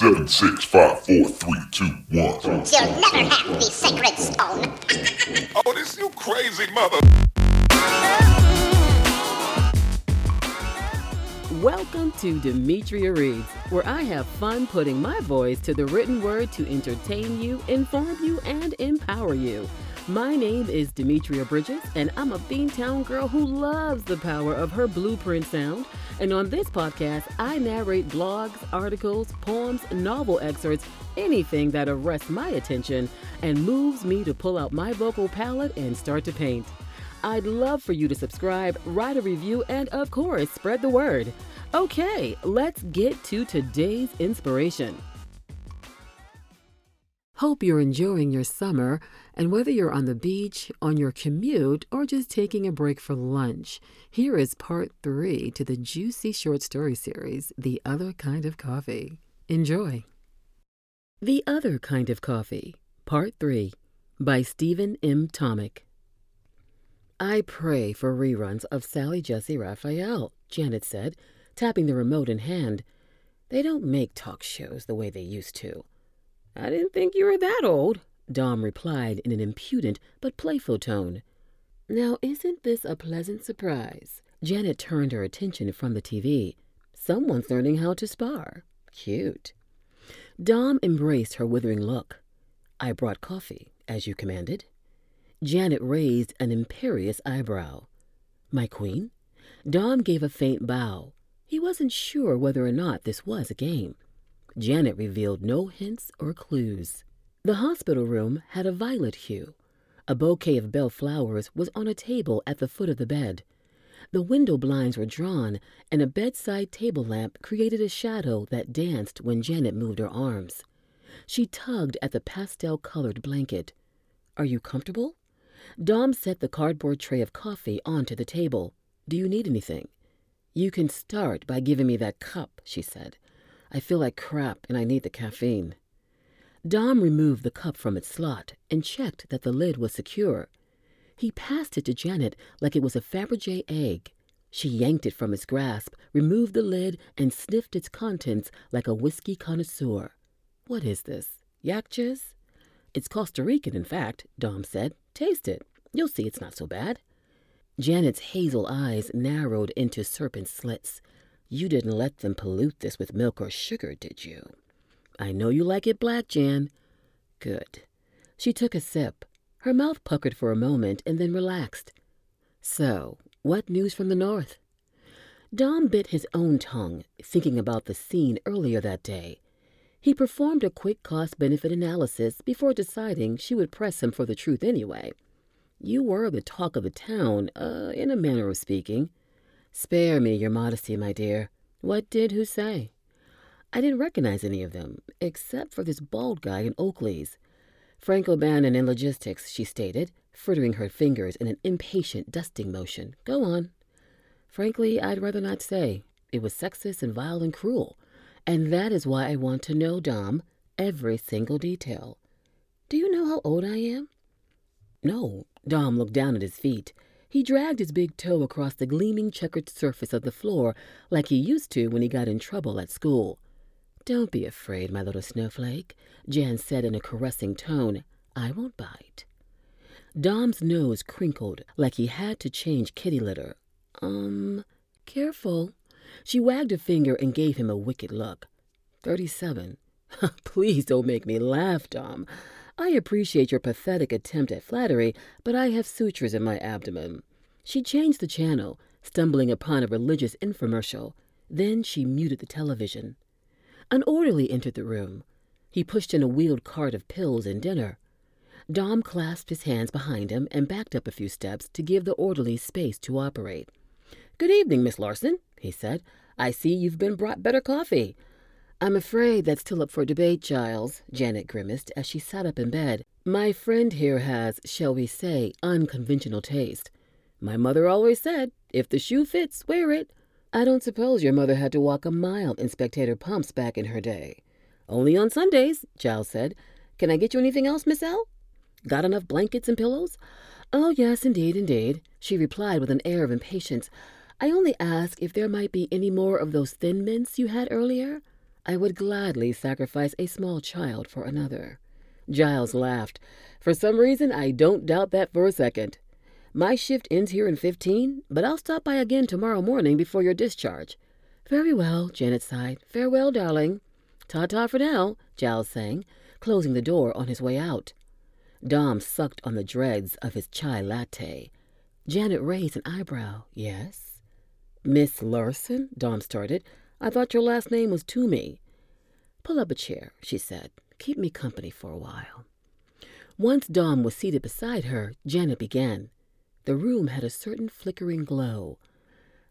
Seven, six, five, four, three, two, one. You'll never have the sacred stone. Oh, this you crazy mother. Welcome to Demetria Reads, where I have fun putting my voice to the written word to entertain you, inform you, and empower you. My name is Demetria Bridges, and I'm a Beantown girl who loves the power of her blueprint sound. And on this podcast, I narrate blogs, articles, poems, novel excerpts, anything that arrests my attention and moves me to pull out my vocal palette and start to paint. I'd love for you to subscribe, write a review, and of course, spread the word. Okay, let's get to today's inspiration. Hope you're enjoying your summer, and whether you're on the beach, on your commute, or just taking a break for lunch, here is part three to the juicy short story series, The Other Kind of Coffee. Enjoy. The Other Kind of Coffee, Part 3, by Stephen M. Tomick. I pray for reruns of Sally Jessy Raphael, Janet said, tapping the remote in hand. They don't make talk shows the way they used to. I didn't think you were that old, Dom replied in an impudent but playful tone. Now, isn't this a pleasant surprise? Janet turned her attention from the TV. Someone's learning how to spar. Cute. Dom embraced her withering look. I brought coffee, as you commanded. Janet raised an imperious eyebrow. My queen? Dom gave a faint bow. He wasn't sure whether or not this was a game. Janet revealed no hints or clues. The hospital room had a violet hue. A bouquet of bell flowers was on a table at the foot of the bed. The window blinds were drawn, and a bedside table lamp created a shadow that danced when Janet moved her arms. She tugged at the pastel colored blanket. Are you comfortable? Dom set the cardboard tray of coffee onto the table. Do you need anything? You can start by giving me that cup, she said. I feel like crap and I need the caffeine. Dom removed the cup from its slot and checked that the lid was secure. He passed it to Janet like it was a Fabergé egg. She yanked it from his grasp, removed the lid, and sniffed its contents like a whiskey connoisseur. What is this? Yak jizz? It's Costa Rican, in fact, Dom said. Taste it. You'll see it's not so bad. Janet's hazel eyes narrowed into serpent slits. You didn't let them pollute this with milk or sugar, did you? I know you like it black, Jan. Good. She took a sip. Her mouth puckered for a moment and then relaxed. So, what news from the north? Dom bit his own tongue, thinking about the scene earlier that day. He performed a quick cost benefit analysis before deciding she would press him for the truth anyway. You were the talk of the town, uh, in a manner of speaking. Spare me your modesty, my dear. What did who say? I didn't recognize any of them, except for this bald guy in Oakley's. Frank O'Bannon in logistics, she stated, frittering her fingers in an impatient dusting motion. Go on. Frankly, I'd rather not say. It was sexist and vile and cruel. And that is why I want to know, Dom, every single detail. Do you know how old I am? No. Dom looked down at his feet. He dragged his big toe across the gleaming checkered surface of the floor like he used to when he got in trouble at school. Don't be afraid, my little snowflake, Jan said in a caressing tone. I won't bite. Dom's nose crinkled like he had to change kitty litter. Um, careful. She wagged a finger and gave him a wicked look. Thirty-seven. Please don't make me laugh, Dom. I appreciate your pathetic attempt at flattery, but I have sutures in my abdomen. She changed the channel, stumbling upon a religious infomercial. Then she muted the television. An orderly entered the room. He pushed in a wheeled cart of pills and dinner. Dom clasped his hands behind him and backed up a few steps to give the orderly space to operate. Good evening, Miss Larson, he said. I see you've been brought better coffee. I'm afraid that's still up for debate, Giles, Janet grimaced as she sat up in bed. My friend here has, shall we say, unconventional taste. My mother always said, if the shoe fits, wear it. I don't suppose your mother had to walk a mile in spectator pumps back in her day. Only on Sundays, Giles said. Can I get you anything else, Miss L? Got enough blankets and pillows? Oh, yes, indeed, indeed, she replied with an air of impatience. I only ask if there might be any more of those thin mints you had earlier. I would gladly sacrifice a small child for another. Giles laughed. For some reason, I don't doubt that for a second. My shift ends here in 15, but I'll stop by again tomorrow morning before your discharge. Very well, Janet sighed. Farewell, darling. Ta ta for now, Giles sang, closing the door on his way out. Dom sucked on the dregs of his chai latte. Janet raised an eyebrow. Yes? Miss Larson? Dom started. I thought your last name was Toomey. Pull up a chair, she said. Keep me company for a while. Once Dom was seated beside her, Janet began. The room had a certain flickering glow.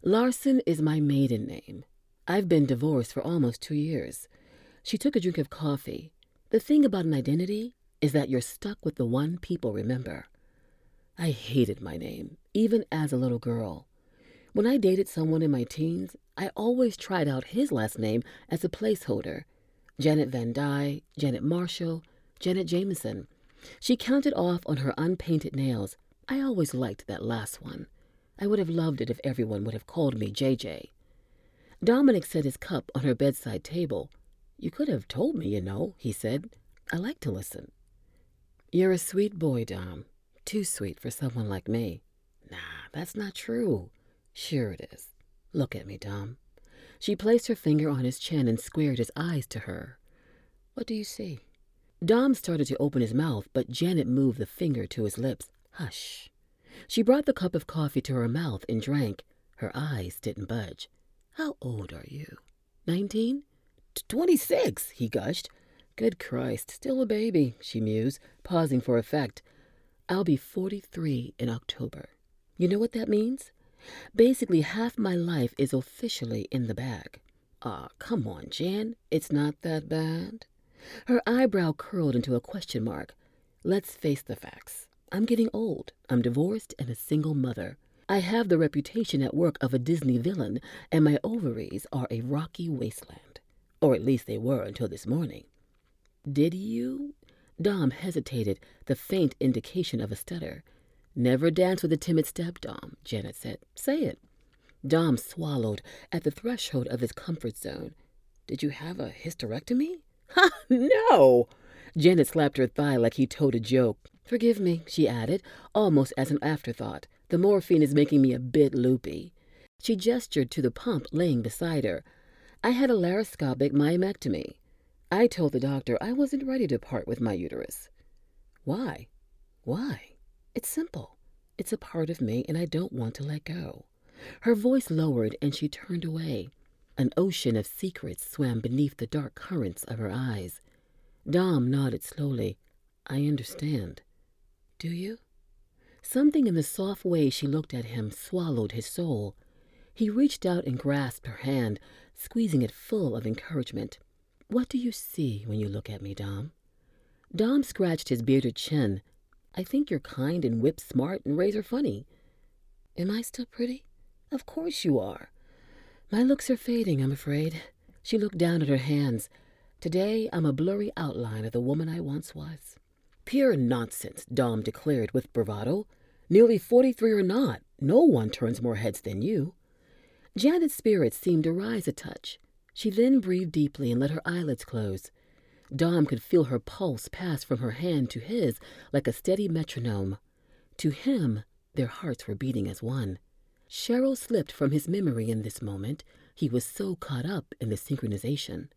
Larson is my maiden name. I've been divorced for almost two years. She took a drink of coffee. The thing about an identity is that you're stuck with the one people remember. I hated my name, even as a little girl. When I dated someone in my teens, I always tried out his last name as a placeholder Janet Van Dyke, Janet Marshall, Janet Jameson. She counted off on her unpainted nails. I always liked that last one. I would have loved it if everyone would have called me JJ. Dominic set his cup on her bedside table. You could have told me, you know, he said. I like to listen. You're a sweet boy, Dom. Too sweet for someone like me. Nah, that's not true. Sure it is. Look at me, Dom. She placed her finger on his chin and squared his eyes to her. What do you see? Dom started to open his mouth, but Janet moved the finger to his lips. Hush. She brought the cup of coffee to her mouth and drank. Her eyes didn't budge. How old are you? Nineteen? Twenty-six, he gushed. Good Christ, still a baby, she mused, pausing for effect. I'll be 43 in October. You know what that means? Basically, half my life is officially in the bag. Ah, come on, Jan. It's not that bad. Her eyebrow curled into a question mark. Let's face the facts. I'm getting old. I'm divorced and a single mother. I have the reputation at work of a Disney villain, and my ovaries are a rocky wasteland. Or at least they were until this morning. Did you? Dom hesitated, the faint indication of a stutter. Never dance with a timid step, Dom, Janet said. Say it. Dom swallowed at the threshold of his comfort zone. Did you have a hysterectomy? Ha, no! Janet slapped her thigh like he told a joke. Forgive me, she added, almost as an afterthought. The morphine is making me a bit loopy. She gestured to the pump laying beside her. I had a laparoscopic myomectomy. I told the doctor I wasn't ready to part with my uterus. Why? Why? It's simple. It's a part of me, and I don't want to let go. Her voice lowered, and she turned away. An ocean of secrets swam beneath the dark currents of her eyes. Dom nodded slowly. I understand. Do you? Something in the soft way she looked at him swallowed his soul. He reached out and grasped her hand, squeezing it full of encouragement. What do you see when you look at me, Dom? Dom scratched his bearded chin. I think you're kind and whip smart and razor funny. Am I still pretty? Of course you are. My looks are fading, I'm afraid. She looked down at her hands. Today I'm a blurry outline of the woman I once was. Pure nonsense, Dom declared with bravado. Nearly forty-three or not, no one turns more heads than you. Janet's spirits seemed to rise a touch. She then breathed deeply and let her eyelids close. Dom could feel her pulse pass from her hand to his like a steady metronome. To him, their hearts were beating as one. Cheryl slipped from his memory in this moment. He was so caught up in the synchronization.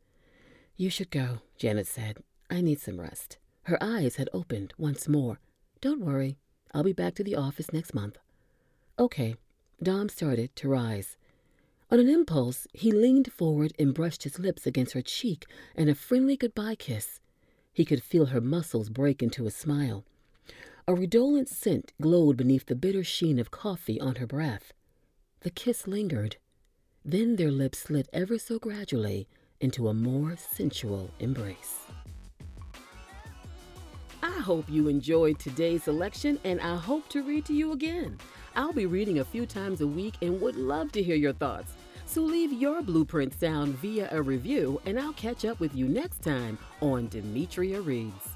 You should go, Janet said. I need some rest. Her eyes had opened once more. Don't worry. I'll be back to the office next month. Okay. Dom started to rise. On an impulse, he leaned forward and brushed his lips against her cheek in a friendly goodbye kiss. He could feel her muscles break into a smile. A redolent scent glowed beneath the bitter sheen of coffee on her breath. The kiss lingered. Then their lips slid ever so gradually into a more sensual embrace. I hope you enjoyed today's selection, and I hope to read to you again. I'll be reading a few times a week and would love to hear your thoughts. So leave your blueprint down via a review, and I'll catch up with you next time on Demetria Reads.